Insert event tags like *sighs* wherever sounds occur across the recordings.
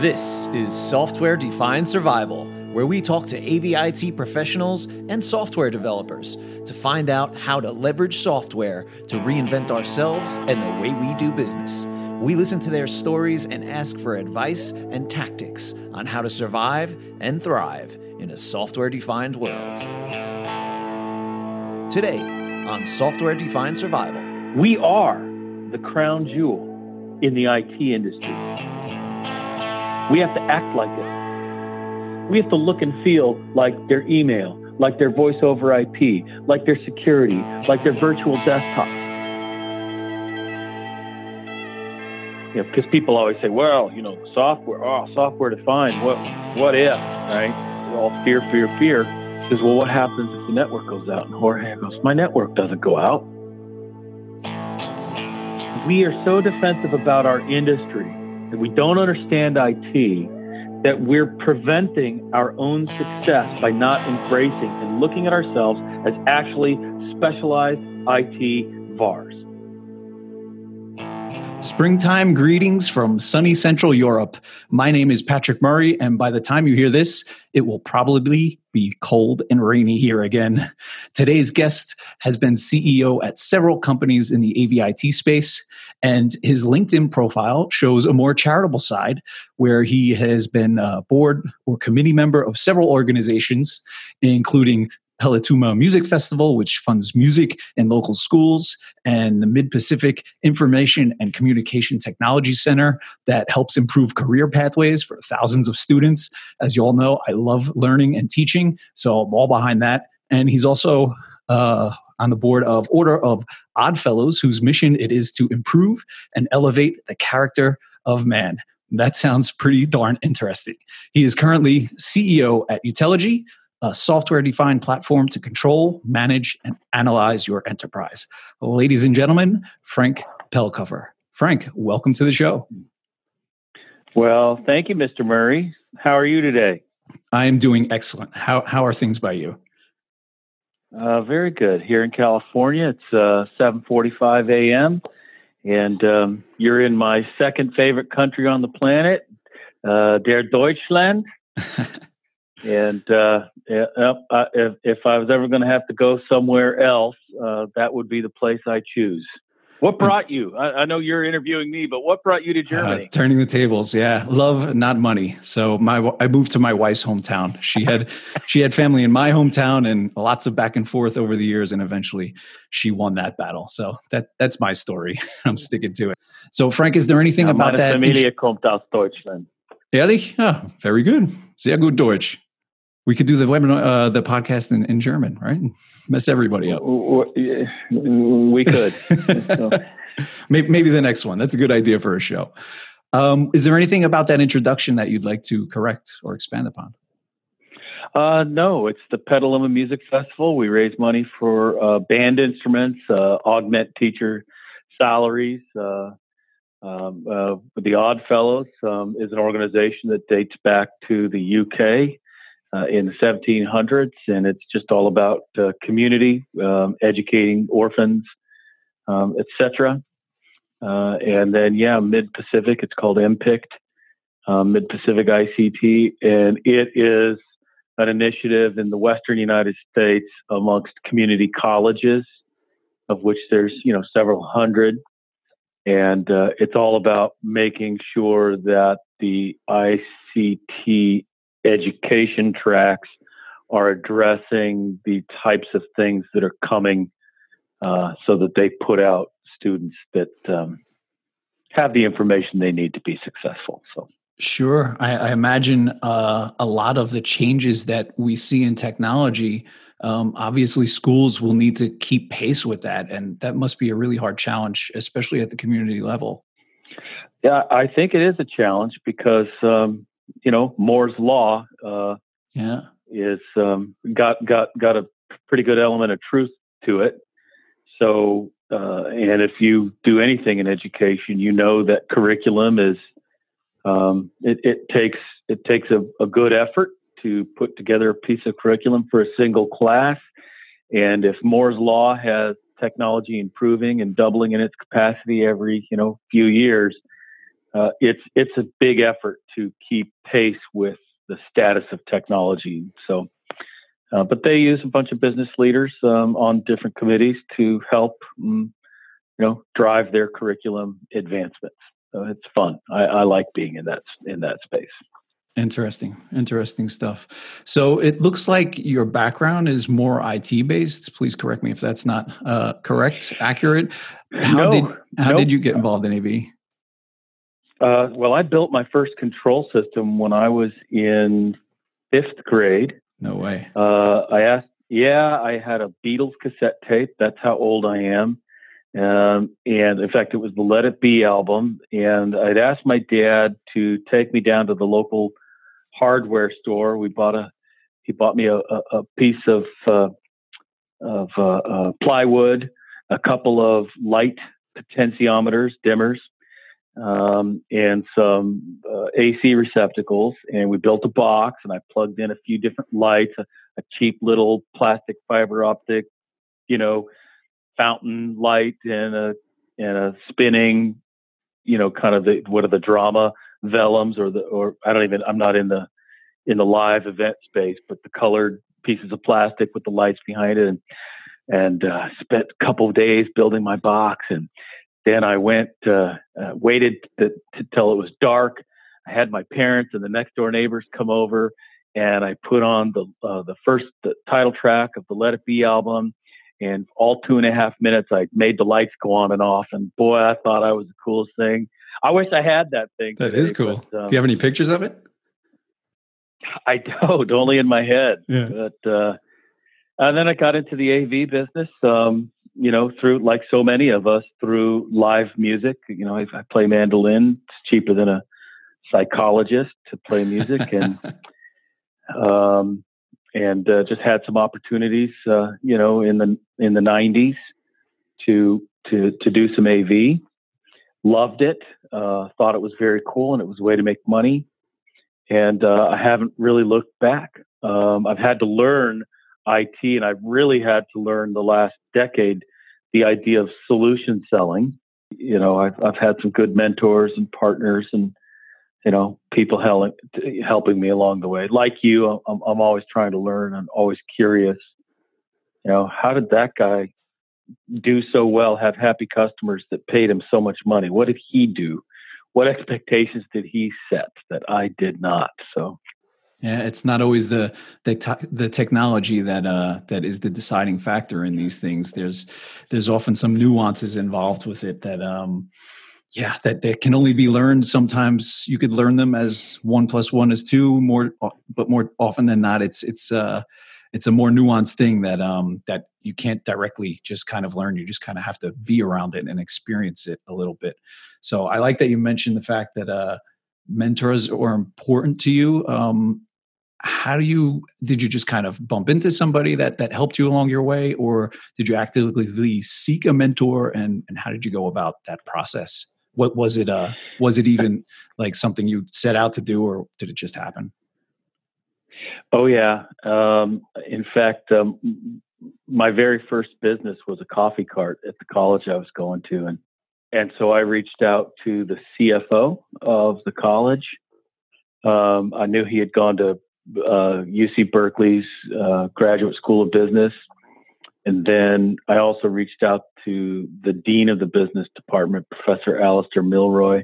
This is Software Defined Survival, where we talk to AVIT professionals and software developers to find out how to leverage software to reinvent ourselves and the way we do business. We listen to their stories and ask for advice and tactics on how to survive and thrive in a software defined world. Today on Software Defined Survival, We are the crown jewel in the IT industry. We have to act like it. We have to look and feel like their email, like their voice over IP, like their security, like their virtual desktop. You know, because people always say, well, you know, software, oh, software defined, what, what if, right? All fear, fear, fear. Says, well, what happens if the network goes out? And Jorge goes, my network doesn't go out. We are so defensive about our industry that we don't understand IT that we're preventing our own success by not embracing and looking at ourselves as actually specialized IT VARs. Springtime greetings from sunny Central Europe. My name is Patrick Murray, and by the time you hear this, it will probably be cold and rainy here again. Today's guest has been CEO at several companies in the AVIT space, and his LinkedIn profile shows a more charitable side where he has been a board or committee member of several organizations, including Petaluma Music Festival, which funds music in local schools, and the Mid Pacific Information and Communication Technology Center that helps improve career pathways for thousands of students. As you all know, I love learning and teaching, so I'm all behind that. And he's also uh, on the board of Order of Odd Fellows, whose mission it is to improve and elevate the character of man. That sounds pretty darn interesting. He is currently CEO at Utelogy, a software defined platform to control, manage, and analyze your enterprise. Ladies and gentlemen, Frank Pellkofer. Frank, welcome to the show. Well, thank you, Mr. Murray. How are you today? I am doing excellent. How, how are things by you? Uh, very good. Here in California, it's uh, 7:45 a.m. and um, you're in my second favorite country on the planet, uh, der Deutschland. *laughs* and uh, if, if I was ever going to have to go somewhere else, uh, that would be the place I choose. What brought you? I, I, know you're interviewing me, but what brought you to uh, Germany? Uh, turning the tables, yeah. Love, not money. So my, I moved to my wife's hometown. She had, *laughs* she had family in my hometown, and lots of back and forth over the years, and eventually, she won that battle. So that, that's my story. *laughs* I'm sticking to it. So Frank, is there anything about that? Familie kommt aus Deutschland. Ehrlich? Ja, very good. Sehr gut Deutsch. We could do the webinar, uh, the podcast in, in German, right? Mess everybody up. We could. *laughs* *laughs* maybe, maybe the next one. That's a good idea for a show. Um, is there anything about that introduction that you'd like to correct or expand upon? Uh, no, it's the Petaluma Music Festival. We raise money for uh, band instruments, uh, augment teacher salaries. Uh, um, uh, the Odd Fellows um, is an organization that dates back to the UK uh, in the 1700s, and it's just all about uh, community, um, educating orphans, um, etc. Uh, and then, yeah, Mid Pacific, it's called MPICT, um, Mid Pacific ICT, and it is an initiative in the Western United States amongst community colleges, of which there's you know several hundred, and uh, it's all about making sure that the ICT education tracks are addressing the types of things that are coming uh, so that they put out students that um, have the information they need to be successful. So. Sure. I, I imagine uh, a lot of the changes that we see in technology, um, obviously, schools will need to keep pace with that. And that must be a really hard challenge, especially at the community level. Yeah, I think it is a challenge because um, you know Moore's law uh, yeah is um, got got got a pretty good element of truth to it. So uh, and if you do anything in education, you know that curriculum is um, it, it, takes it takes a, a, good effort to put together a piece of curriculum for a single class. And if Moore's law has technology improving and doubling in its capacity every you know few years, uh, it's it's a big effort to keep pace with the status of technology. So, uh, but they use a bunch of business leaders um, on different committees to help, um, you know, drive their curriculum advancements. So it's fun. I, I like being in that in that space. Interesting, interesting stuff. So it looks like your background is more IT based. Please correct me if that's not uh, correct, accurate. How no, did how nope. did you get involved in AV? Uh, well, I built my first control system when I was in fifth grade. No way. Uh, I asked, yeah, I had a Beatles cassette tape. That's how old I am. Um, and in fact, it was the Let It Be album. And I'd asked my dad to take me down to the local hardware store. We bought a he bought me a, a, piece of uh, of uh, uh, plywood, a couple of light potentiometers, dimmers, um, and some uh, AC receptacles. And we built a box, and I plugged in a few different lights, a, a cheap little plastic fiber optic, you know, fountain light, and a and a spinning, you know, kind of the what are the drama vellums or the or I don't even I'm not in the in the live event space, but the colored pieces of plastic with the lights behind it, and and uh, spent a couple of days building my box, and then I went uh, uh, waited to, to, till it was dark. I had my parents and the next door neighbors come over, and I put on the uh, the first the title track of the Let It Be album. And all two and a half minutes, I made the lights go on and off. And boy, I thought I was the coolest thing. I wish I had that thing. That today, is cool. But, um, Do you have any pictures of it? I don't, *laughs* only in my head. Yeah. But uh, and then I got into the AV business. Um, you know, through like so many of us, through live music. You know, I, I play mandolin. It's cheaper than a psychologist to play music, *laughs* and um, and uh, just had some opportunities. Uh, you know, in the in the '90s to to to do some AV. Loved it. Uh, thought it was very cool, and it was a way to make money and uh, I haven't really looked back. Um, I've had to learn IT, and I've really had to learn the last decade the idea of solution selling. You know, I've I've had some good mentors and partners, and you know, people helping helping me along the way. Like you, I'm I'm always trying to learn. I'm always curious. You know, how did that guy do so well? Have happy customers that paid him so much money? What did he do? what expectations did he set that I did not? So yeah, it's not always the the the technology that uh, that is the deciding factor in these things. There's there's often some nuances involved with it that um, yeah that that can only be learned. Sometimes you could learn them as one plus one is two. More, but more often than not, it's it's uh, it's a more nuanced thing that um, that you can't directly just kind of learn. You just kind of have to be around it and experience it a little bit. So I like that you mentioned the fact that uh, mentors are important to you. Um, how do you did you just kind of bump into somebody that that helped you along your way, or did you actively seek a mentor? And and how did you go about that process? What was it? Uh, was it even like something you set out to do, or did it just happen? Oh yeah. Um, in fact, um, my very first business was a coffee cart at the college I was going to, and and so I reached out to the CFO of the college. Um, I knew he had gone to uh, UC Berkeley's uh, Graduate School of Business, and then I also reached out to the dean of the business department, Professor Alistair Milroy,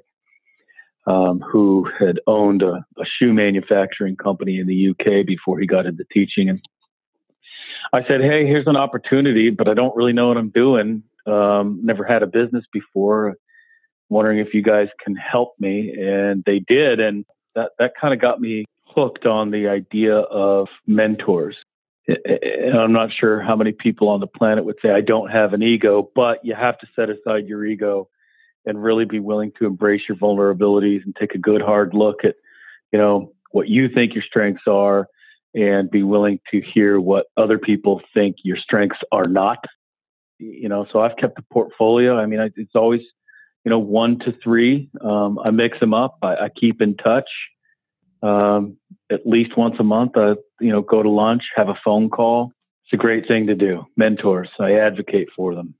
um, who had owned a, a, shoe manufacturing company in the UK before he got into teaching. And I said, Hey, here's an opportunity, but I don't really know what I'm doing. Um, never had a business before. Wondering if you guys can help me. And they did. And that, that kind of got me hooked on the idea of mentors. And I'm not sure how many people on the planet would say, I don't have an ego, but you have to set aside your ego and really be willing to embrace your vulnerabilities and take a good hard look at, you know, what you think your strengths are and be willing to hear what other people think your strengths are not. You know, so I've kept a portfolio. I mean, it's always, you know, one to three. Um, I mix them up. I, I keep in touch um, at least once a month. I, you know, go to lunch, have a phone call. It's a great thing to do. Mentors, I advocate for them.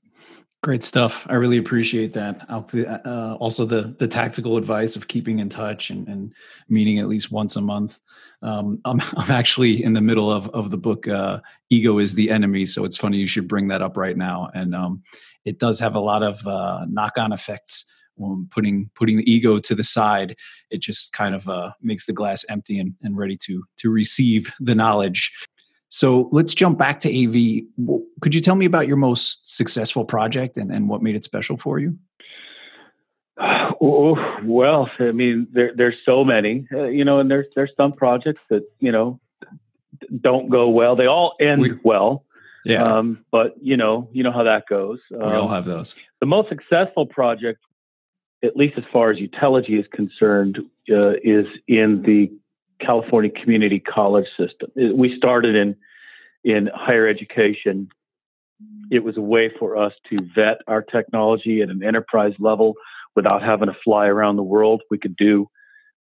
Great stuff. I really appreciate that. Uh, also, the the tactical advice of keeping in touch and, and meeting at least once a month. Um, I'm, *laughs* I'm actually in the middle of of the book. Uh, Ego is the enemy, so it's funny you should bring that up right now. And um, it does have a lot of uh, knock on effects. Um, putting putting the ego to the side, it just kind of uh, makes the glass empty and, and ready to to receive the knowledge. So let's jump back to AV. Could you tell me about your most successful project and, and what made it special for you? *sighs* Oh, well, I mean, there, there's so many, uh, you know, and there's there's some projects that you know don't go well. They all end we, well, yeah. Um, but you know, you know how that goes. Um, we all um, have those. The most successful project, at least as far as Utelogy is concerned, uh, is in the California community college system. We started in in higher education. It was a way for us to vet our technology at an enterprise level without having to fly around the world. We could do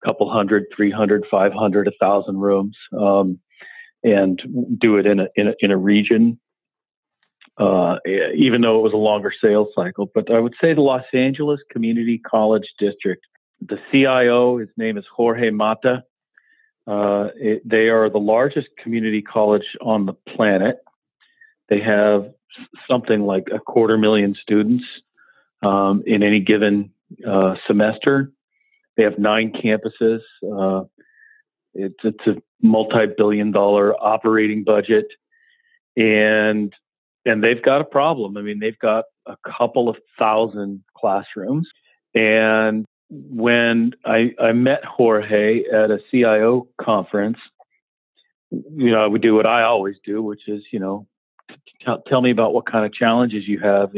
a couple hundred, 300, 500, a thousand rooms, um, and do it in a, in a, in a region. Uh, even though it was a longer sales cycle, but I would say the Los Angeles Community College District, the CIO, his name is Jorge Mata. Uh, it, they are the largest community college on the planet. They have something like a quarter million students um, in any given uh, semester. They have nine campuses. Uh, it's, it's a multi-billion-dollar operating budget, and and they've got a problem. I mean, they've got a couple of thousand classrooms, and when I, I met Jorge at a CIO conference, you know, I would do what I always do, which is, you know, t- tell me about what kind of challenges you have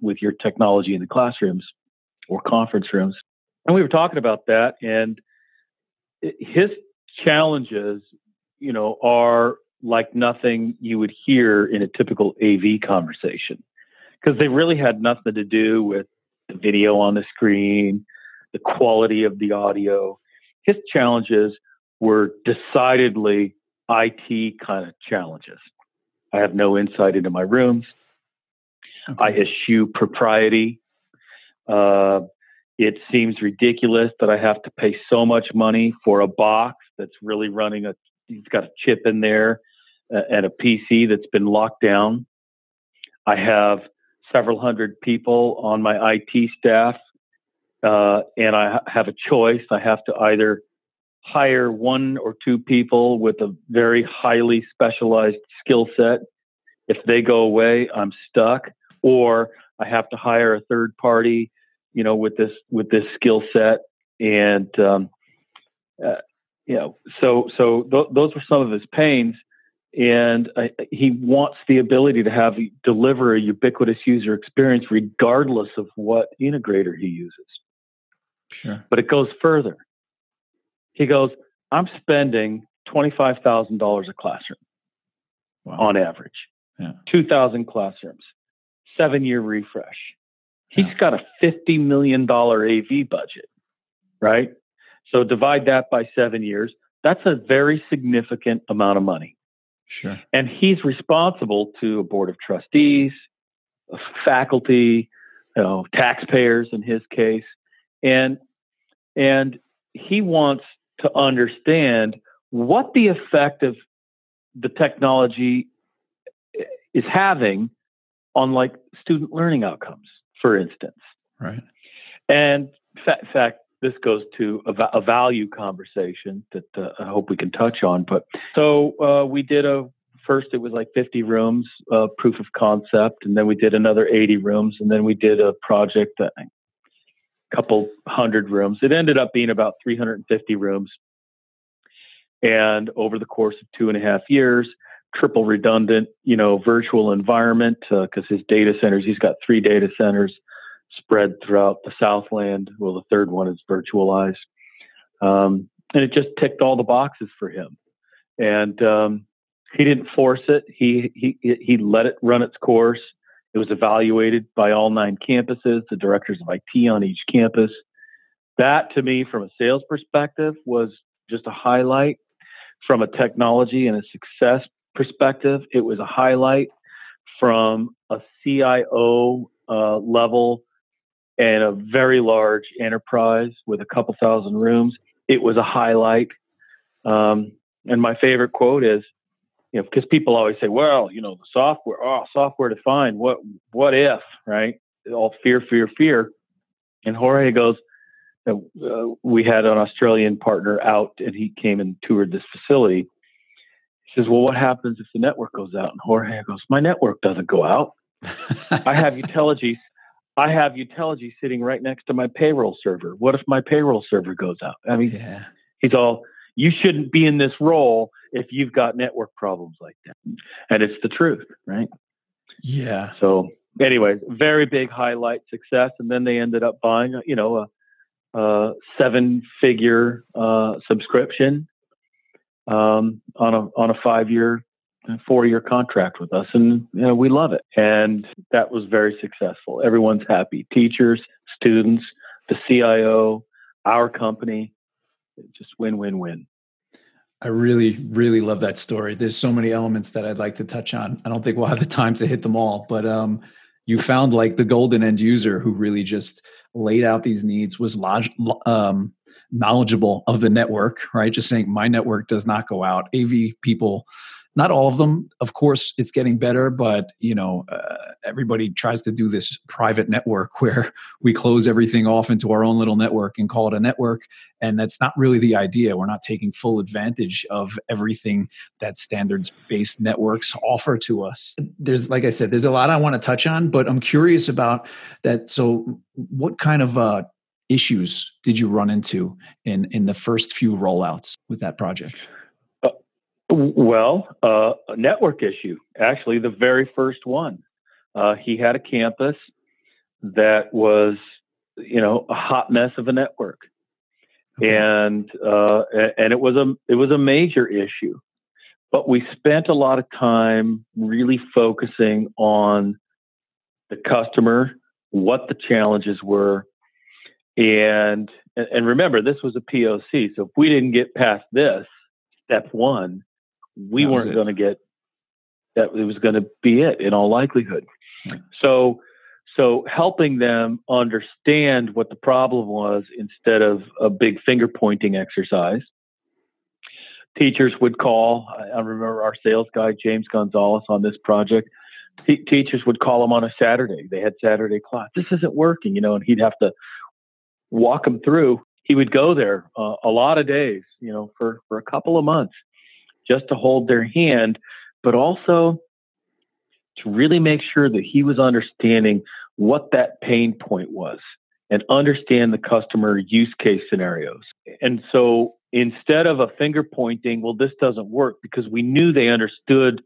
with your technology in the classrooms or conference rooms. And we were talking about that, and his challenges, you know, are like nothing you would hear in a typical AV conversation because they really had nothing to do with the video on the screen, the quality of the audio. His challenges were decidedly IT kind of challenges. I have no insight into my rooms. Okay. I eschew propriety. Uh, it seems ridiculous that I have to pay so much money for a box that's really running a. It's got a chip in there uh, and a PC that's been locked down. I have several hundred people on my IT staff uh, and I have a choice. I have to either hire one or two people with a very highly specialized skill set. If they go away, I'm stuck, or I have to hire a third party, you know, with this with this skill set. And um, uh, you know, so so th- those were some of his pains. And he wants the ability to have deliver a ubiquitous user experience regardless of what integrator he uses. Sure. But it goes further. He goes, I'm spending $25,000 a classroom wow. on average. Yeah. 2,000 classrooms, seven year refresh. He's yeah. got a $50 million AV budget, right? So divide that by seven years. That's a very significant amount of money. Sure. And he's responsible to a board of trustees, faculty, you know, taxpayers in his case, and and he wants to understand what the effect of the technology is having on like student learning outcomes for instance. Right. And in fact this goes to a, a value conversation that uh, i hope we can touch on but so uh, we did a first it was like 50 rooms uh, proof of concept and then we did another 80 rooms and then we did a project that couple hundred rooms. It ended up being about 350 rooms. And over the course of two and a half years, triple redundant, you know, virtual environment because uh, his data centers, he's got three data centers spread throughout the Southland. Well, the third one is virtualized. Um, and it just ticked all the boxes for him. And um, he didn't force it. He, he, he let it run its course. It was evaluated by all nine campuses, the directors of IT on each campus. That, to me, from a sales perspective, was just a highlight. From a technology and a success perspective, it was a highlight. From a CIO uh, level and a very large enterprise with a couple thousand rooms. It was a highlight. Um, and my favorite quote is, you know, because people always say, well, you know, the software, oh, software defined. What, what if, right? All fear, fear, fear. And Jorge goes, uh, we had an Australian partner out and he came and toured this facility. He says, well, what happens if the network goes out? And Jorge goes, my network doesn't go out. I have Utelogy. I have Utelogy sitting right next to my payroll server. What if my payroll server goes out? I mean, yeah. he's all, you shouldn't be in this role if you've got network problems like that. And it's the truth, right? Yeah. So, anyways, very big highlight success. And then they ended up buying, you know, a, a seven figure uh, subscription um, on a on a five year four year contract with us and you know, we love it and that was very successful everyone's happy teachers students the cio our company just win win win I really, really love that story. There's so many elements that I'd like to touch on. I don't think we'll have the time to hit them all, but um, you found like the golden end user who really just laid out these needs, was log- um, knowledgeable of the network, right? Just saying my network does not go out. AV people not all of them of course it's getting better but you know uh, everybody tries to do this private network *laughs* where we close everything off into our own little network and call it a network and that's not really the idea. We're not taking full advantage of everything that standards based networks offer to us. There's like i said there's a lot i want to touch on but i'm curious about that. So what kind of uh, issues did you run into in in the first few rollouts with that project well, uh, a network issue, actually, the very first one. Uh, he had a campus that was, you know, a hot mess of a network. Okay. And uh, and it was a it was a major issue, but we spent a lot of time really focusing on the customer, what the challenges were, and and remember this was a POC. So if we didn't get past this, step one, we that weren't going to get that it was going to be it in all likelihood. So, so helping them understand what the problem was instead of a big finger pointing exercise. Teachers would call. I remember our sales guy James Gonzalez on this project. T- teachers would call him on a Saturday. They had Saturday class. This isn't working, you know, and he'd have to walk them through. He would go there uh, a lot of days, you know, for for a couple of months just to hold their hand, but also to really make sure that he was understanding what that pain point was and understand the customer use case scenarios. And so instead of a finger pointing, well, this doesn't work because we knew they understood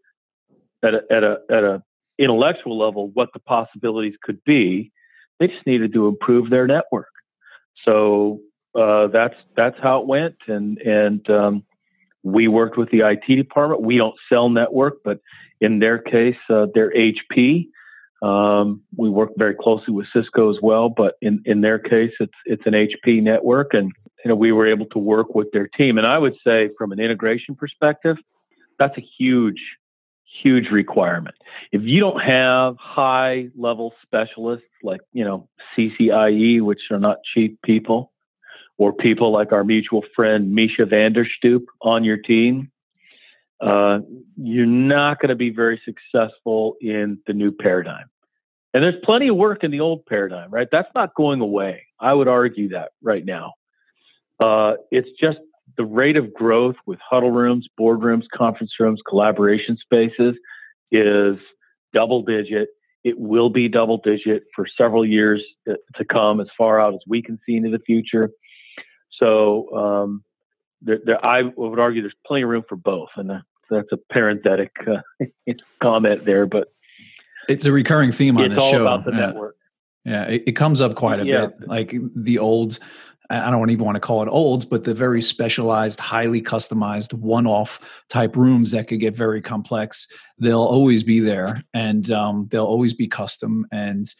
at a, at a, at a intellectual level what the possibilities could be. They just needed to improve their network. So uh, that's that's how it went, and and um, we worked with the IT department. We don't sell network, but in their case, uh, they're HP. Um, we work very closely with Cisco as well, but in, in their case, it's it's an HP network, and you know we were able to work with their team. And I would say, from an integration perspective, that's a huge, huge requirement. If you don't have high level specialists like you know CCIE, which are not cheap people, or people like our mutual friend Misha Vanderstoop on your team, uh, you're not going to be very successful in the new paradigm. And there's plenty of work in the old paradigm, right? That's not going away. I would argue that right now. Uh, it's just the rate of growth with huddle rooms, boardrooms, conference rooms, collaboration spaces is double digit. It will be double digit for several years to come, as far out as we can see into the future. So um, there, there, I would argue there's plenty of room for both, and that's a parenthetic uh, *laughs* comment there. But it's a recurring theme on this show. About the yeah. network. Yeah, it, it, comes up quite a yeah. bit. Like the old, I don't even want to call it olds, but the very specialized, highly customized, one-off type rooms that could get very complex. They'll always be there, and um, they'll always be custom. And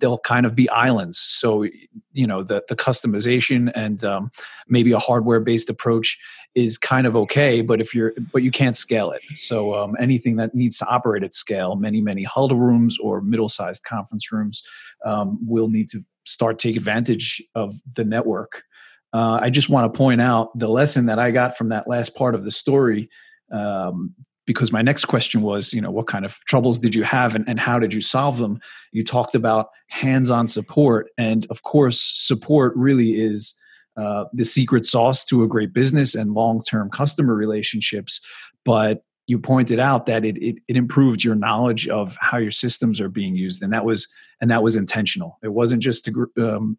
they'll kind of be islands. So, you know, the, the customization and um, maybe a hardware based approach is kind of okay but if you're but you can't scale it so um, anything that needs to operate at scale many many huddle rooms or middle-sized conference rooms um, will need to start take advantage of the network uh, i just want to point out the lesson that i got from that last part of the story um, because my next question was you know what kind of troubles did you have and, and how did you solve them? You talked about hands-on support and of course support really is uh, the secret sauce to a great business and long-term customer relationships. But you pointed out that it, it, it improved your knowledge of how your systems are being used and that was and that was intentional. It wasn't just to um,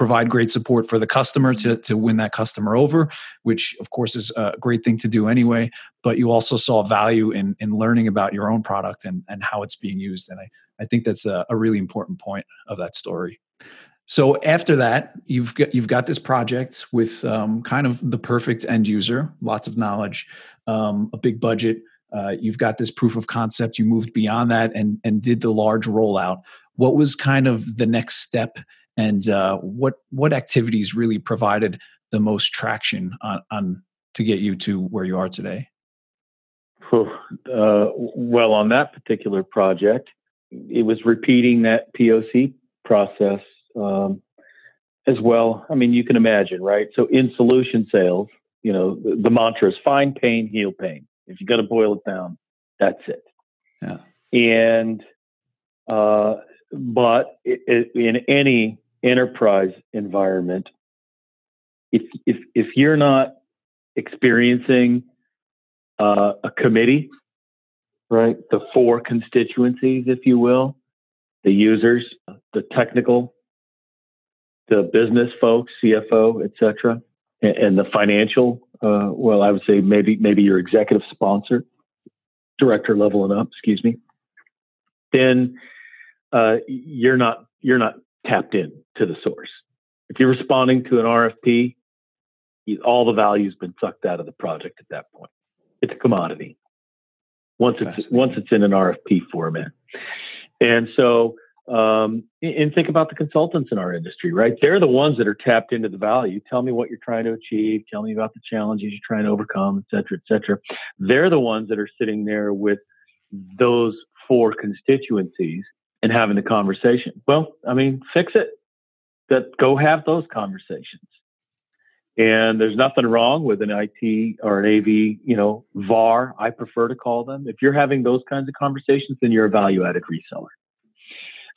provide great support for the customer to, to win that customer over, which of course is a great thing to do anyway. But you also saw value in, in learning about your own product and, and how it's being used. And I, I think that's a, a really important point of that story. So after that, you've got you've got this project with um, kind of the perfect end user, lots of knowledge, um, a big budget. Uh, you've got this proof of concept. You moved beyond that and and did the large rollout. What was kind of the next step and uh, what what activities really provided the most traction on, on to get you to where you are today? Uh, well, on that particular project, it was repeating that POC process um, as well. I mean, you can imagine, right? So in solution sales, you know, the, the mantra is find pain, heal pain. If you got to boil it down, that's it. Yeah. And uh, but it, it, in any enterprise environment, if if if you're not experiencing uh, a committee, right, the four constituencies, if you will, the users, the technical, the business folks, CFO, etc., and, and, the financial. Uh, well, I would say maybe maybe your executive sponsor, director level and up. Excuse me. Then uh, you're not you're not tapped in to the source. If you're responding to an RFP, all the value's been sucked out of the project at that point. It's a commodity once it's once it's in an RFP format. And so, um, and think about the consultants in our industry, right? They're the ones that are tapped into the value. Tell me what you're trying to achieve. Tell me about the challenges you're trying to overcome, et cetera, et cetera. They're the ones that are sitting there with those four constituencies and having the conversation. Well, I mean, fix it. That go have those conversations. And there's nothing wrong with an IT or an AV, you know, VAR, I prefer to call them. If you're having those kinds of conversations, then you're a value added reseller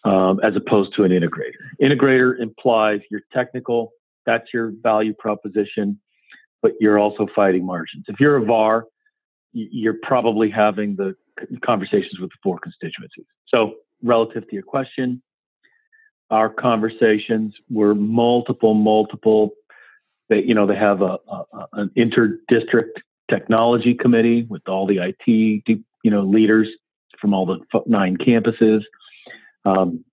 um, as opposed to an integrator. Integrator implies you're technical, that's your value proposition, but you're also fighting margins. If you're a VAR, you're probably having the conversations with the four constituencies. So relative to your question, our conversations were multiple, multiple. They, you know, they have a, a an inter-district technology committee with all the IT, you know, leaders from all the nine campuses. Um,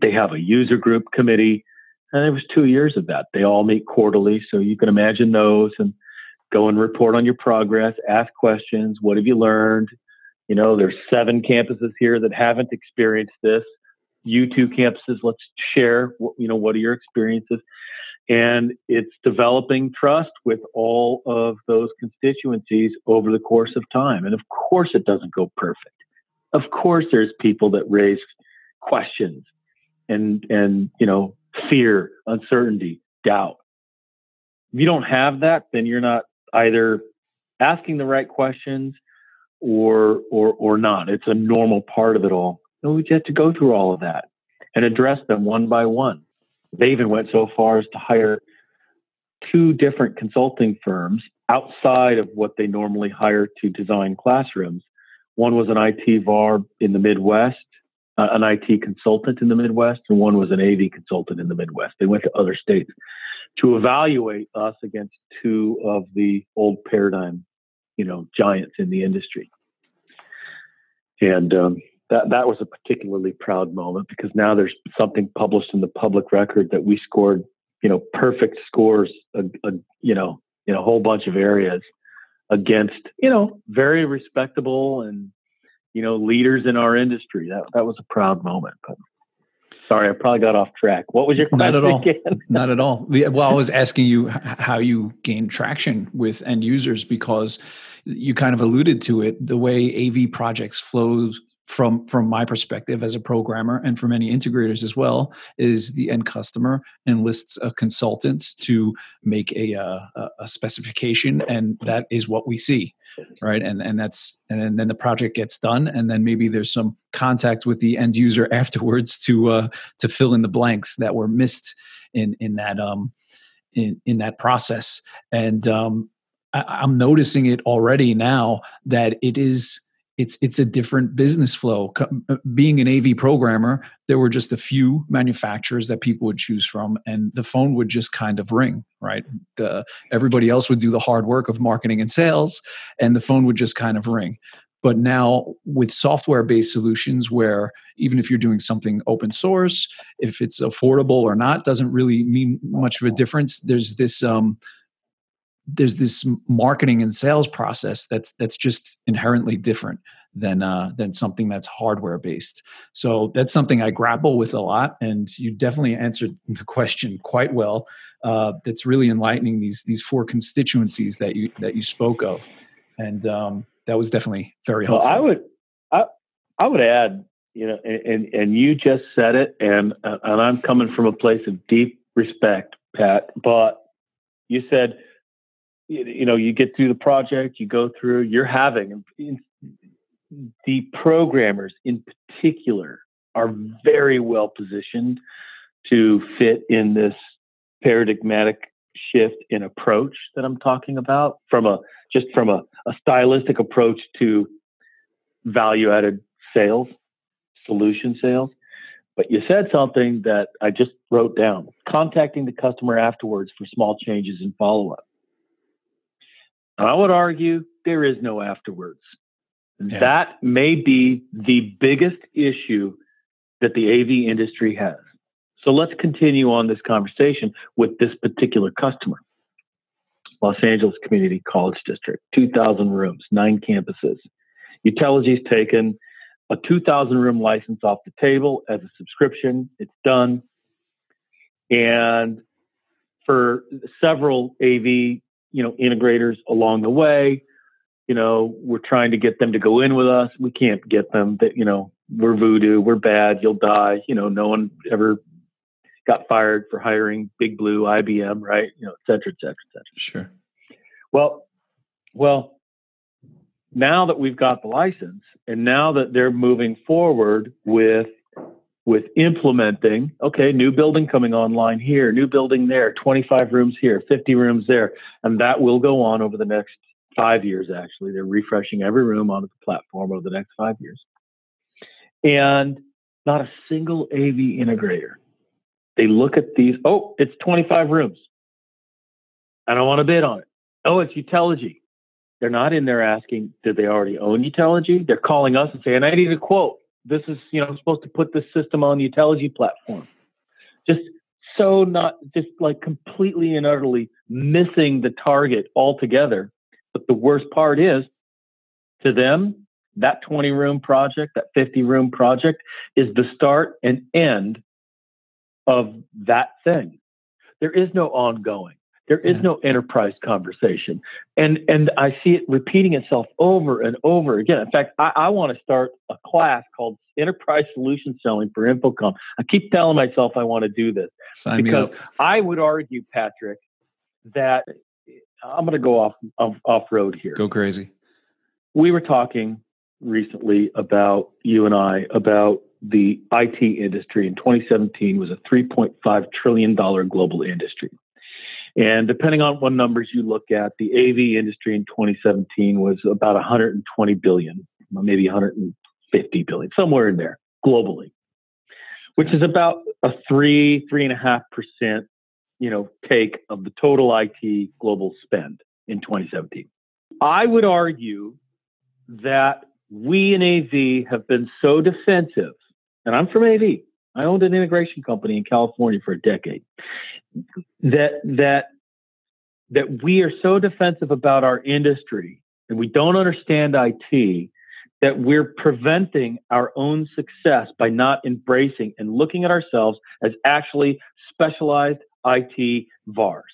they have a user group committee, and it was two years of that. They all meet quarterly, so you can imagine those and go and report on your progress, ask questions. What have you learned? You know, there's seven campuses here that haven't experienced this. You two campuses, let's share. You know, what are your experiences? And it's developing trust with all of those constituencies over the course of time. And of course, it doesn't go perfect. Of course, there's people that raise questions and and you know fear, uncertainty, doubt. If you don't have that, then you're not either asking the right questions or or or not. It's a normal part of it all. And we had to go through all of that and address them one by one. They even went so far as to hire two different consulting firms outside of what they normally hire to design classrooms. One was an IT VAR in the Midwest, uh, an IT consultant in the Midwest, and one was an AV consultant in the Midwest. They went to other states to evaluate us against two of the old paradigm you know giants in the industry. And um, that that was a particularly proud moment because now there's something published in the public record that we scored you know perfect scores a, a, you know in a whole bunch of areas against you know very respectable and you know leaders in our industry that that was a proud moment but Sorry, I probably got off track. What was your question *laughs* Not at all. again? Not at all. Well, I was asking you how you gain traction with end users because you kind of alluded to it. The way AV projects flows from from my perspective as a programmer and for many integrators as well is the end customer enlists a consultant to make a uh, a specification and that is what we see right? And and that's and then, then the project gets done and then maybe there's some contact with the end user *laughs* afterwards to uh to fill in the blanks that were missed in in that um in in that process. And um I, i'm noticing it already now that it is it's it's a different business flow. Uh, being an AV programmer, there were just a few manufacturers that people would choose from, and the phone would just kind of ring. Right, the, everybody else would do the hard work of marketing and sales, and the phone would just kind of ring. But now with software-based solutions, where even if you're doing something open source, if it's affordable or not, doesn't really mean much of a difference. There's this um, there's this marketing and sales process that's that's just inherently different than uh, than something that's hardware based. So that's something I grapple with a lot, and you definitely answered *laughs* the question quite well. Uh, that's really enlightening these these four constituencies that you that you spoke of, and um, that was definitely very helpful. Well, I would I I would add, you know, and and you just said it, and uh, and I'm coming from a place of deep respect, Pat, but you said you know you get through the project you go through you're having the programmers in particular are very well positioned to fit in this paradigmatic shift in approach that I'm talking about from a just from a, a stylistic approach to value added sales, solution sales. But you said something that I just wrote down contacting the customer afterwards for small changes and follow up. I would argue there is no afterwards. Yeah. That may be the biggest issue that the AV industry has. So let's continue on this conversation with this particular customer. Los Angeles Community College District, 2,000 rooms, nine campuses. Utelogy's taken a 2,000 room license off the table as a subscription. It's done. And for several AV you know integrators along the way. You know we're trying to get them to go in with us. We can't get them that you know we're voodoo we're bad you'll die. You know no one ever got fired for hiring big blue ibm right? You know et cetera et cetera et cetera. Sure. Well well now that we've got the license and now that they're moving forward with with implementing, okay, new building coming online here, new building there, 25 rooms here, 50 rooms there. And that will go on over the next five years, actually. They're refreshing every room onto the platform over the next five years. And not a single AV integrator. They look at these, oh, it's 25 rooms. I don't want to bid on it. Oh, it's Utelogy. They're not in there asking, did they already own Utelogy? They're calling us and saying, I need a quote this is you know supposed to put this system on the Utelogy platform. Just so not just like completely and utterly missing the target altogether. But the worst part is to them, that 20 room project, that 50 room project is the start and end of that thing. There is no ongoing. There is no enterprise conversation. And and I see it repeating itself over and over again. In fact, I, I want to start a class called Enterprise Solution Selling for InfoComm. I keep telling myself I want to do this Sign because I would argue, Patrick, that I'm going to go off, off off road here. Go crazy. We were talking recently about you and I about the IT industry in 2017 was a 3.5 trillion dollar global industry. And depending on what numbers you look at, the AV industry in 2017 was about 120 billion, maybe 150 billion, somewhere in there globally, which is about a three, three and a half percent, you know, take of the total IT global spend in 2017. I would argue that we in AV have been so defensive, and I'm from AV. I owned an integration company in California for a decade that that that we are so defensive about our industry and we don't understand IT that we're preventing our own success by not embracing and looking at ourselves as actually specialized IT VARs.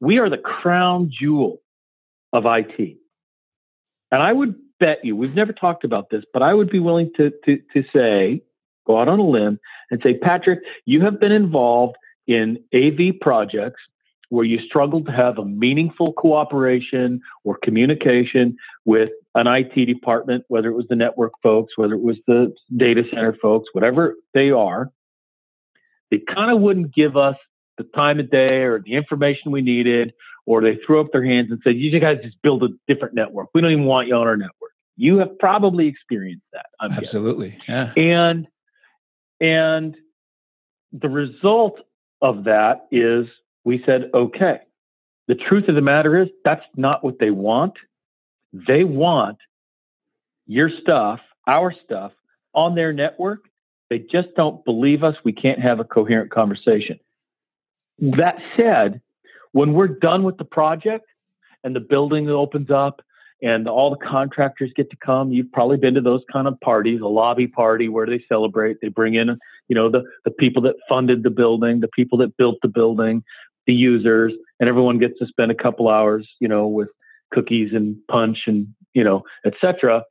We are the crown jewel of IT. And I would bet you, we've never talked about this, but I would be willing to, to, to say, go out on a limb and say, Patrick, you have been involved in AV projects where you struggled to have a meaningful cooperation or communication with an IT department, whether it was the network folks, whether it was the data center folks, whatever they are, they kind of wouldn't give us the time of day or the information we needed, or they threw up their hands and said, You guys just build a different network. We don't even want you on our network. You have probably experienced that. I'm Absolutely. Guessing. Yeah. And and the result of that is we said, okay. The truth of the matter is that's not what they want. They want your stuff, our stuff on their network. They just don't believe us. We can't have a coherent conversation. That said, when we're done with the project and the building opens up and all the contractors get to come, you've probably been to those kind of parties, a lobby party where they celebrate. They bring in, you know, the, the people that funded the building, the people that built the building, the users, and everyone gets to spend a couple hours, you know, with cookies and punch and, you know, etc.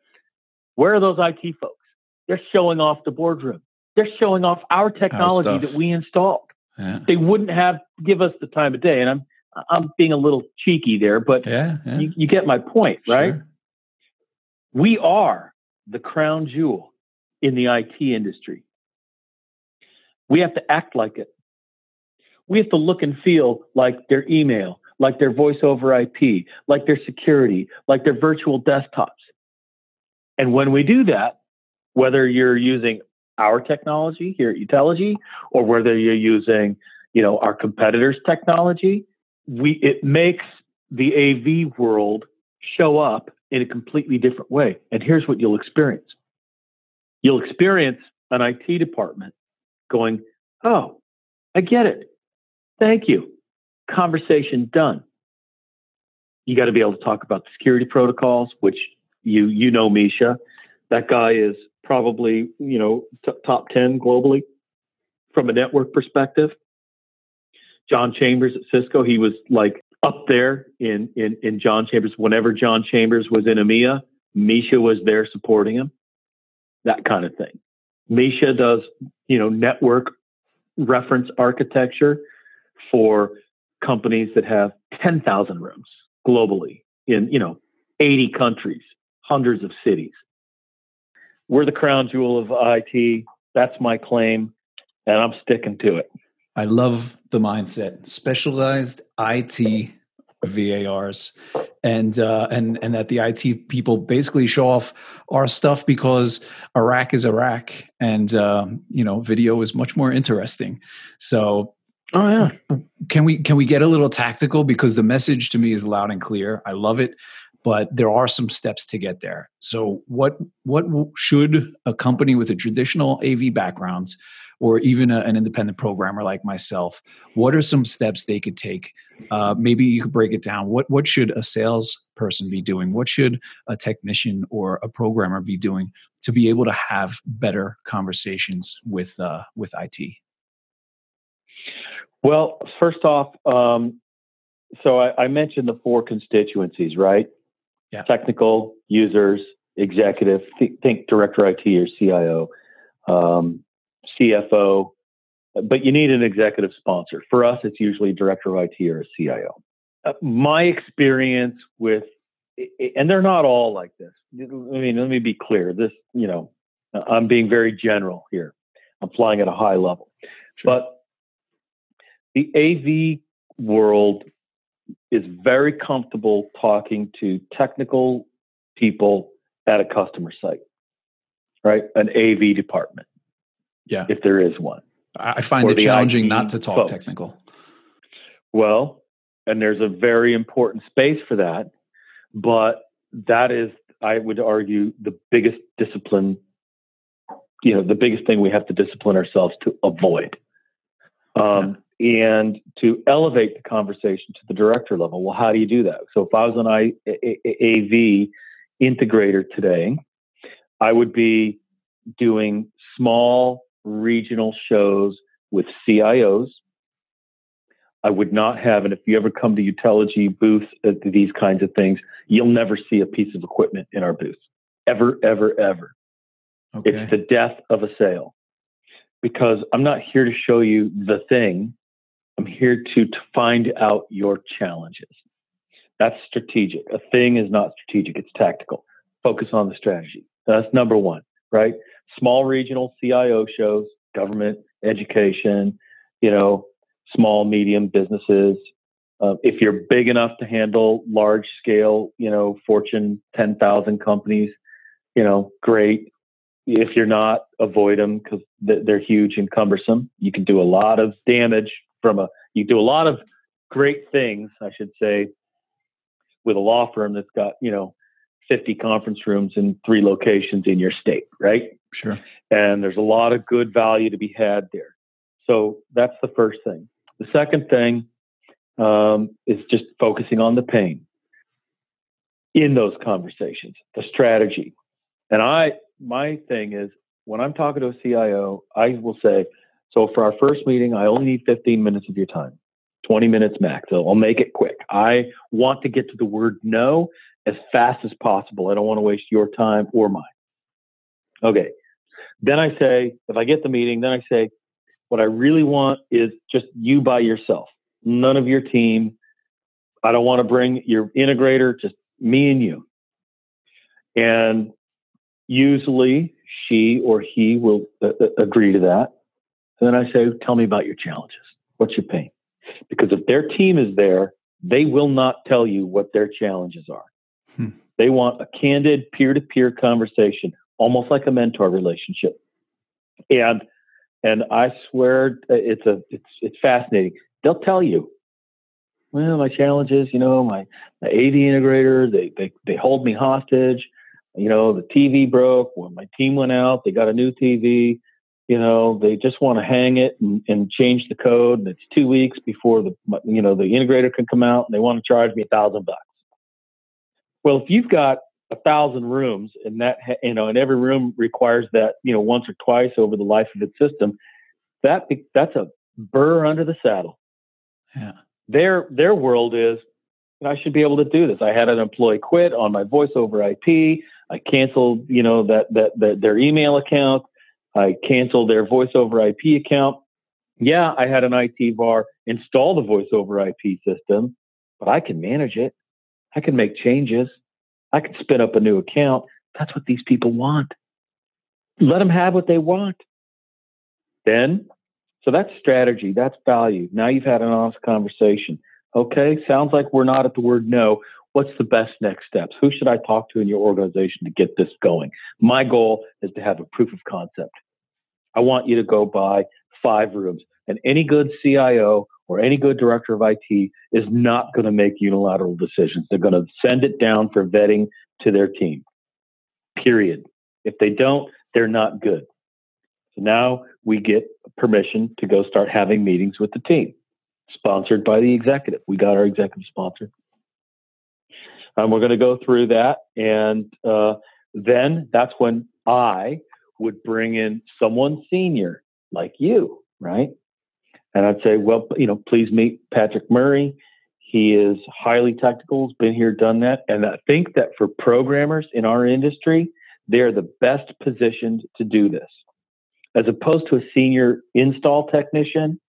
Where are those IT folks? They're showing off the boardroom. They're showing off our technology our that we installed. Yeah. They wouldn't have give us the time of day. And I'm I'm being a little cheeky there, but yeah, yeah. You, you, get my point, right? Sure. We are the crown jewel in the IT industry. We have to act like it. We have to look and feel like their email, like their voice over IP, like their security, like their virtual desktops. And when we do that, whether you're using our technology here at Utelogy or whether you're using, you know, our competitors' technology, we it makes the AV world show up in a completely different way. And here's what you'll experience. You'll experience an IT department going, "Oh, I get it. Thank you. Conversation done." You got to be able to talk about the security protocols, which you you know Misha. That guy is probably you know t- top 10 globally from a network perspective john chambers at cisco. He was like up there in in, in john chambers. Whenever john chambers was in emea misha was there supporting him. That kind of thing. Misha does you know network reference architecture for companies that have 10,000 rooms globally in you know 80 countries hundreds of cities. We're the crown jewel of IT. That's my claim, and I'm sticking to it. I love the mindset. Specialized IT VARs, and uh, and and that the IT people basically show off our stuff because Iraq is Iraq, and um, you know, video is much more interesting. So Oh yeah. Can we can we get a little tactical because the message to me is loud and clear. I love it but there are some steps to get there. So, what what should a company with a traditional AV background, or even a, an independent programmer like myself, what are some steps they could take? Uh, maybe you could break it down. What what should a salesperson be doing? What should a technician or a programmer be doing to be able to have better conversations with uh, with IT? Well, first off, um, so I, I, mentioned the four constituencies, right? yeah. technical users, executive, th- think director IT or CIO, um, CFO, but you need an executive sponsor. For us, it's usually director of IT or a CIO. Uh, my experience with, and they're not all like this. I mean, let me be clear. This, you know, I'm being very general here. I'm flying at a high level, sure. but the AV world is very comfortable talking to technical people at a customer site, right? An AV department. Yeah. If there is one. I find it challenging IT not to talk folks. technical. Well, and there's a very important space for that, but that is, I would argue, the biggest discipline, you know, the biggest thing we have to discipline ourselves to avoid. Um, and to elevate the conversation to the director level. Well, how do you do that? So if I was an I, A, A, AV integrator today, I would be doing small regional shows with CIOs. I would not have, and if you ever come to Utelogy booths uh, at these kinds of things, you'll never see a piece of equipment in our booth. Ever, ever, ever. Okay. It's the death of a sale. Because I'm not here to show you the thing. I'm here to, to find out your challenges. That's strategic. A thing is not strategic, it's tactical. Focus on the strategy. That's number one, right? Small regional CIO shows, government, education, you know, small, medium businesses. Uh, if you're big enough to handle large scale, you know, Fortune 10,000 companies, you know, great. If you're not, avoid them because they're huge and cumbersome. You can do a lot of damage from a, you do a lot of great things, I should say, with a law firm that's got, you know, 50 conference rooms in three locations in your state, right? Sure. And there's a lot of good value to be had there. So that's the first thing. The second thing um, is just focusing on the pain in those conversations, the strategy. And I, my thing is when I'm talking to a CIO, I will say, so for our first meeting, I only need 15 minutes of your time. 20 minutes max. So I'll make it quick. I want to get to the word no as fast as possible. I don't want to waste your time or mine. Okay. Then I say, if I get the meeting, then I say, what I really want is just you by yourself, none of your team. I don't want to bring your integrator, just me and you. And usually she or he will uh, uh agree to that. And then I say, tell me about your challenges. What's your pain? Because if their team is there, they will not tell you what their challenges are. Hmm. They want a candid peer to peer conversation, almost like a mentor relationship. And and I swear uh, it's a it's it's fascinating. They'll tell you, well, my challenges, you know, my, my AV integrator, they, they they hold me hostage. You know, the TV broke when my team went out. They got a new TV you know they just want to hang it and, and, change the code and it's two weeks before the you know the integrator can come out and they want to charge me a thousand bucks well if you've got a thousand rooms and that you know and every room requires that you know once or twice over the life of its system that that's a burr under the saddle yeah their their world is I should be able to do this. I had an employee quit on my voice over IP. I canceled, you know, that, that, that their email account. I canceled their voice over IP account. Yeah, I had an IT VAR install the voice over IP system, but I can manage it. I can make changes. I can spin up a new account. That's what these people want. Let them have what they want. Then, so that's strategy, that's value. Now you've had an honest conversation. Okay, sounds like we're not at the word no. What's the best next steps? Who should I talk to in your organization to get this going? My goal is to have a proof of concept. I want you to go buy five rooms. And any good CIO or any good director of IT is not going to make unilateral decisions. They're going to send it down for vetting to their team. Period. If they don't, they're not good. So now we get permission to go start having meetings with the team, sponsored by the executive. We got our executive sponsor. And we're going to go through that. And uh, then that's when I would bring in someone senior like you, right? And I'd say, well, you know, please meet Patrick Murray. He is highly technical, has been here, done that. And I think that for programmers in our industry, they're the best positioned to do this. As opposed to a senior install technician,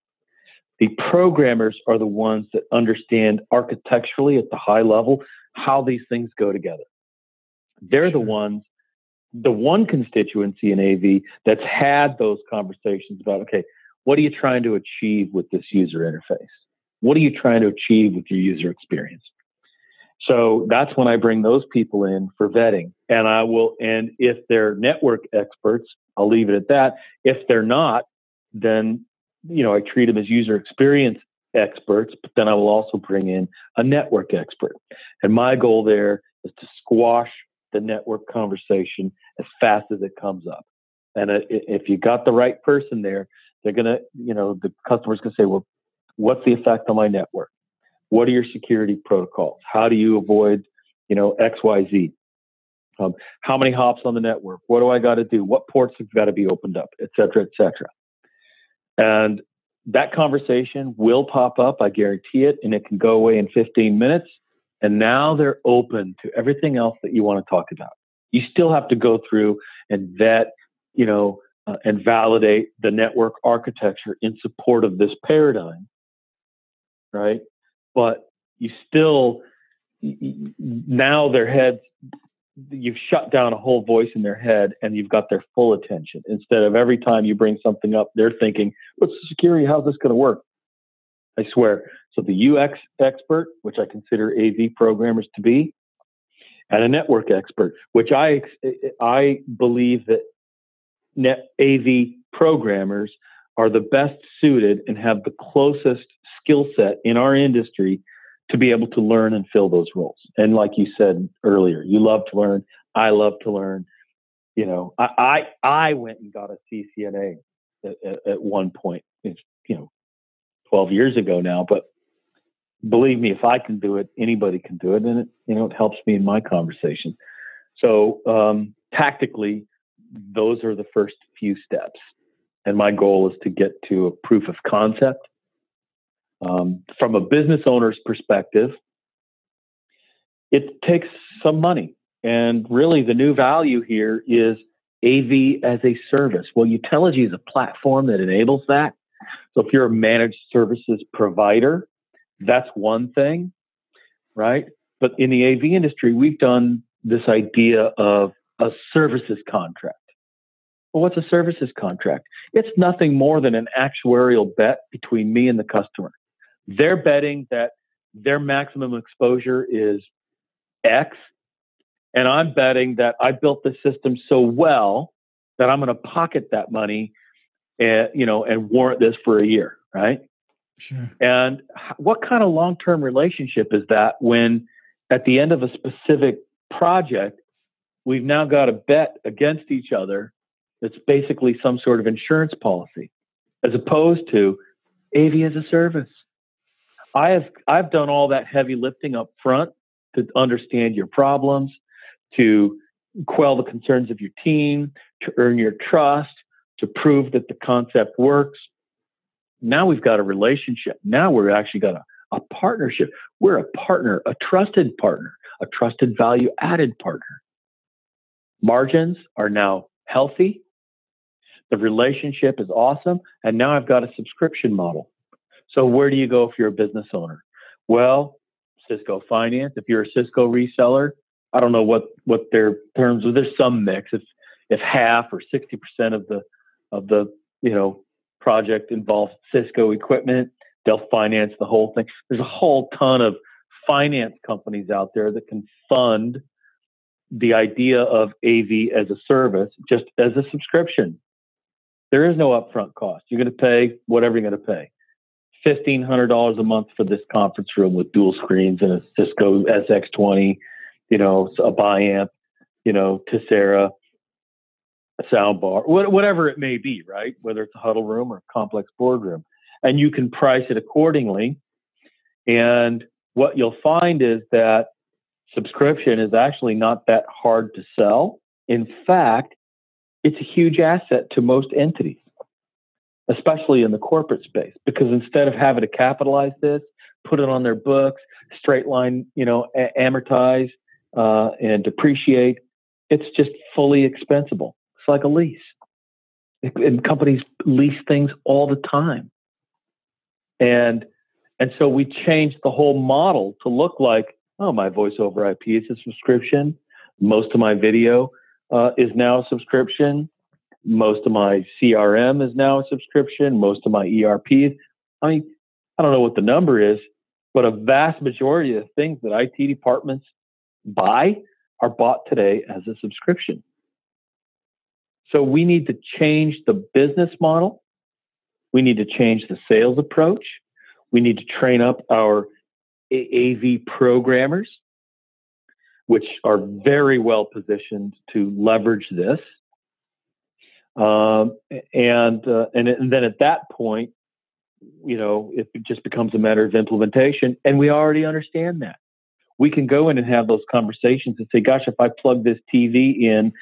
the programmers are the ones that understand architecturally at the high level how these things go together. They're the ones the one constituency in AV that's had those conversations about, okay, what are you trying to achieve with this user interface? What are you trying to achieve with your user experience? So that's when I bring those people in for vetting. And I will, and if they're network experts, I'll leave it at that. If they're not, then, you know, I treat them as user experience experts, but then I will also bring in a network expert. And my goal there is to squash the network conversation as fast as it comes up. And uh, if you got the right person there, they're going to, you know, the customer's going to say, well, what's the effect on my network? What are your security protocols? How do you avoid, you know, X, Y, Z? Um, how many hops on the network? What do I got to do? What ports have got to be opened up, et cetera, et cetera. And that conversation will pop up. I guarantee it. And it can go away in 15 minutes. And now they're open to everything else that you want to talk about. You still have to go through and vet, you know, uh, and validate the network architecture in support of this paradigm, right? But you still, now their heads you've shut down a whole voice in their head and you've got their full attention. Instead of every time you bring something up they're thinking what's the security? How's this going to work? I swear. So the ux expert which i consider av programmers to be and a network expert which i i believe that net av programmers are the best suited and have the closest skill set in our industry to be able to learn and fill those roles. And like you said earlier, you love to learn. I love to learn. You know, I I, I went and got a CCNA at, at, one point. It's you know, twelve years ago now. But believe me, if I can do it, anybody can do it, and it you know it helps me in my conversation. So um, tactically, those are the first few steps. And my goal is to get to a proof of concept um, from a business owner's perspective, it takes some money. And really, the new value here is AV as a service. Well, Utelogy is a platform that enables that. So if you're a managed services provider, that's one thing, right? But in the AV industry, we've done this idea of a services contract. Well, what's a services contract? It's nothing more than an actuarial bet between me and the customer. They're betting that their maximum exposure is X. And I'm betting that I built the system so well that I'm going to pocket that money and, you know, and warrant this for a year. Right. Sure. And what kind of long term relationship is that when at the end of a specific project, we've now got a bet against each other that's basically some sort of insurance policy, as opposed to AV as a service. I have I've done all that heavy lifting up front to understand your problems, to quell the concerns of your team, to earn your trust, to prove that the concept works. Now we've got a relationship. Now we're actually got a, a partnership. We're a partner, a trusted partner, a trusted value added partner. Margins are now healthy. The relationship is awesome. And now I've got a subscription model. So where do you go if you're a business owner? Well, Cisco Finance. If you're a Cisco reseller, I don't know what what their terms are. There's some mix. If if half or sixty percent of the of the you know project involves Cisco equipment, they'll finance the whole thing. There's a whole ton of finance companies out there that can fund the idea of AV as a service just as a subscription. There is no upfront cost. You're going to pay whatever you're going to pay fifteen hundred dollars a month for this conference room with dual screens and a Cisco SX20, you know, a biamp, you know, Tesira, a sound bar, whatever it may be, right? Whether it's a huddle room or a complex boardroom, and you can price it accordingly. And what you'll find is that subscription is actually not that hard to sell. In fact, it's a huge asset to most entities especially in the corporate space, because instead of having to capitalize this, put it on their books, straight line, you know, a- amortize uh, and depreciate, it's just fully expensible. It's like a lease. And companies lease things all the time. And and so we changed the whole model to look like, oh, my voice over IP is a subscription. Most of my video uh, is now a subscription. Most of my CRM is now a subscription. Most of my ERP. I mean, I don't know what the number is, but a vast majority of the things that IT departments buy are bought today as a subscription. So we need to change the business model. We need to change the sales approach. We need to train up our AV programmers, which are very well positioned to leverage this. Um, and, uh, and and then at that point, you know, it just becomes a matter of implementation, and we already understand that. we can go in and have those conversations and say, gosh, if I plug this TV in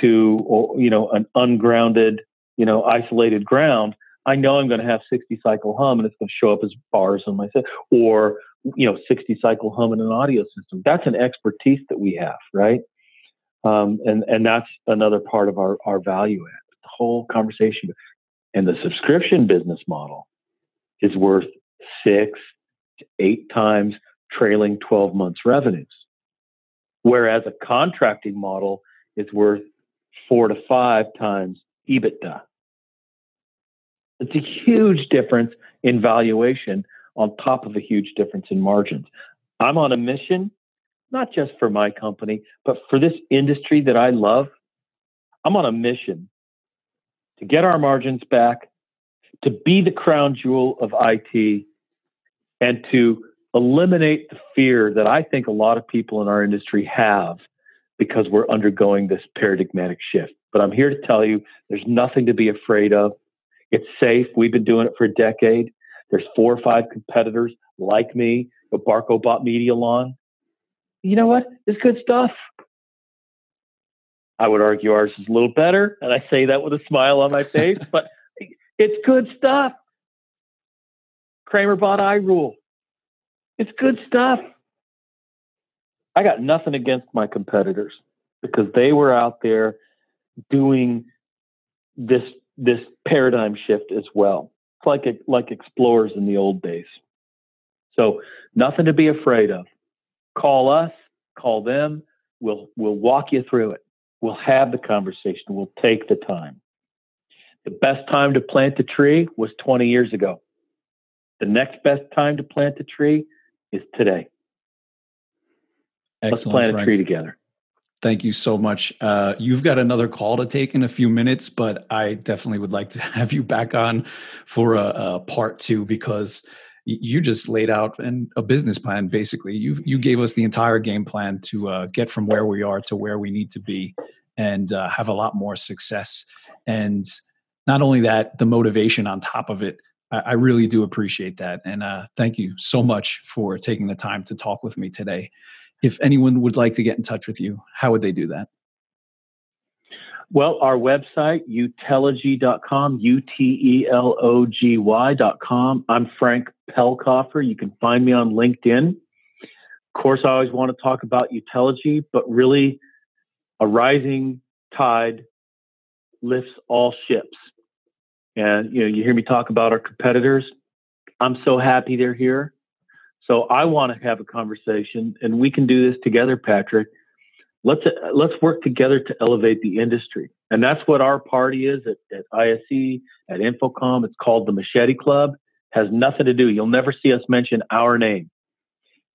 to, you know, an ungrounded, you know, isolated ground, I know I'm going to have 60 cycle hum and it's going to show up as bars on my set or, you know, 60 cycle hum in an audio system. That's an expertise that we have, right? Um, and, and that's another part of our, our value add, the whole conversation. And the subscription business model is worth six to eight times trailing 12 months revenues. Whereas a contracting model is worth four to five times EBITDA. It's a huge difference in valuation on top of a huge difference in margins. I'm on a mission, not just for my company, but for this industry that I love. I'm on a mission to get our margins back, to be the crown jewel of IT, and to eliminate the fear that I think a lot of people in our industry have because we're undergoing this paradigmatic shift. But I'm here to tell you there's nothing to be afraid of. It's safe. We've been doing it for a decade. There's four or five competitors like me, but Barco bought Medialon. You know what? It's good stuff. I would argue ours is a little better, and I say that with a smile on my *laughs* face, but it's good stuff. Kramer bought iRule. It's good stuff. I got nothing against my competitors because they were out there doing this this paradigm shift as well. It's like a, like explorers in the old days. So nothing to be afraid of. Call us, call them. We'll we'll walk you through it. We'll have the conversation. We'll take the time. The best time to plant a tree was 20 years ago. The next best time to plant a tree is today. Excellent, Let's plant Frank. a tree together. Thank you so much. Uh, you've got another call to take in a few minutes, but I definitely would like to *laughs* have you back on for a, a part two because you just laid out an, a business plan. Basically, you you gave us the entire game plan to uh, get from where we are to where we need to be, and uh, have a lot more success. And not only that, the motivation on top of it. I, I really do appreciate that, and uh, thank you so much for taking the time to talk with me today if anyone would like to get in touch with you, how would they do that? Well, our website, utelogy.com, U T E L O G Y.com. I'm Frank Pellkofer. You can find me on LinkedIn. Of course, I always want to talk about Utelogy, but really, a rising tide lifts all ships. And you know, you hear me talk about our competitors. I'm so happy they're here. So I want to have a conversation, and we can do this together, Patrick. Let's let's work together to elevate the industry, and that's what our party is at, at ISE at InfoComm. It's called the Machete Club. Has nothing to do. You'll never see us mention our name.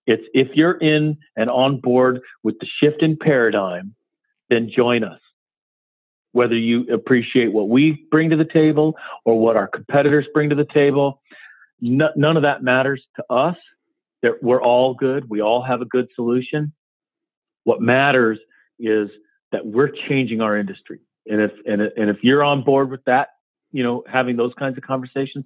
It's if you're in and on board with the shift in paradigm, then join us. Whether you appreciate what we bring to the table or what our competitors bring to the table, none of that matters to us that we're all good. We all have a good solution. What matters is that we're changing our industry. And if and, and if you're on board with that, you know, having those kinds of conversations,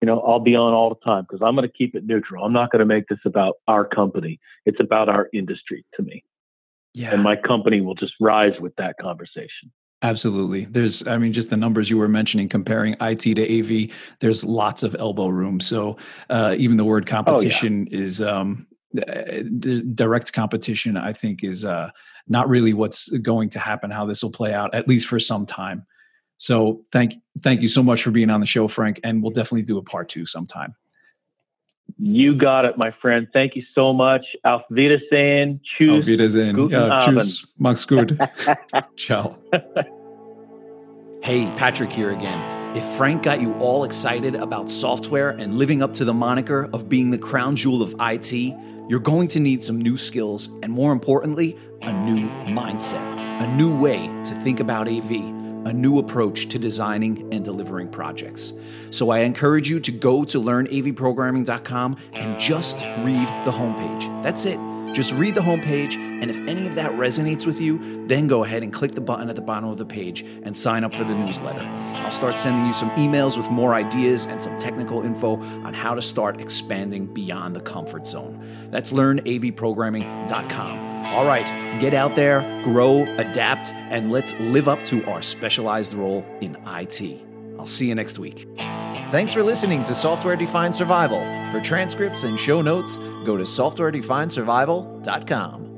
you know, I'll be on all the time because I'm going to keep it neutral. I'm not going to make this about our company. It's about our industry to me. Yeah. And my company will just rise with that conversation. Absolutely. There's, I mean, just the numbers you were mentioning, comparing IT to AV, there's lots of elbow room. So uh, even the word competition oh, yeah. is um, direct competition, I think, is uh, not really what's going to happen, how this will play out, at least for some time. So thank, thank you so much for being on the show, Frank. And we'll definitely do a part two sometime. You got it, my friend. Thank you so much. Auf Wiedersehen. Tschüss. Auf Wiedersehen. Guten ja, Abend. tschüss. Mach's gut. Ciao. Hey, Patrick here again. If Frank got you all excited about software and living up to the moniker of being the crown jewel of IT, you're going to need some new skills and, more importantly, a new mindset, a new way to think about AV a new approach to designing and delivering projects. So I encourage you to go to learnavprogramming.com and just read the homepage. That's it. Just read the homepage, and if any of that resonates with you, then go ahead and click the button at the bottom of the page and sign up for the newsletter. I'll start sending you some emails with more ideas and some technical info on how to start expanding beyond the comfort zone. That's learnavprogramming.com. All right, get out there, grow, adapt, and let's live up to our specialized role in IT. I'll see you next week. Thanks for listening to Software Defined Survival. For transcripts and show notes, go to softwaredefinedsurvival.com.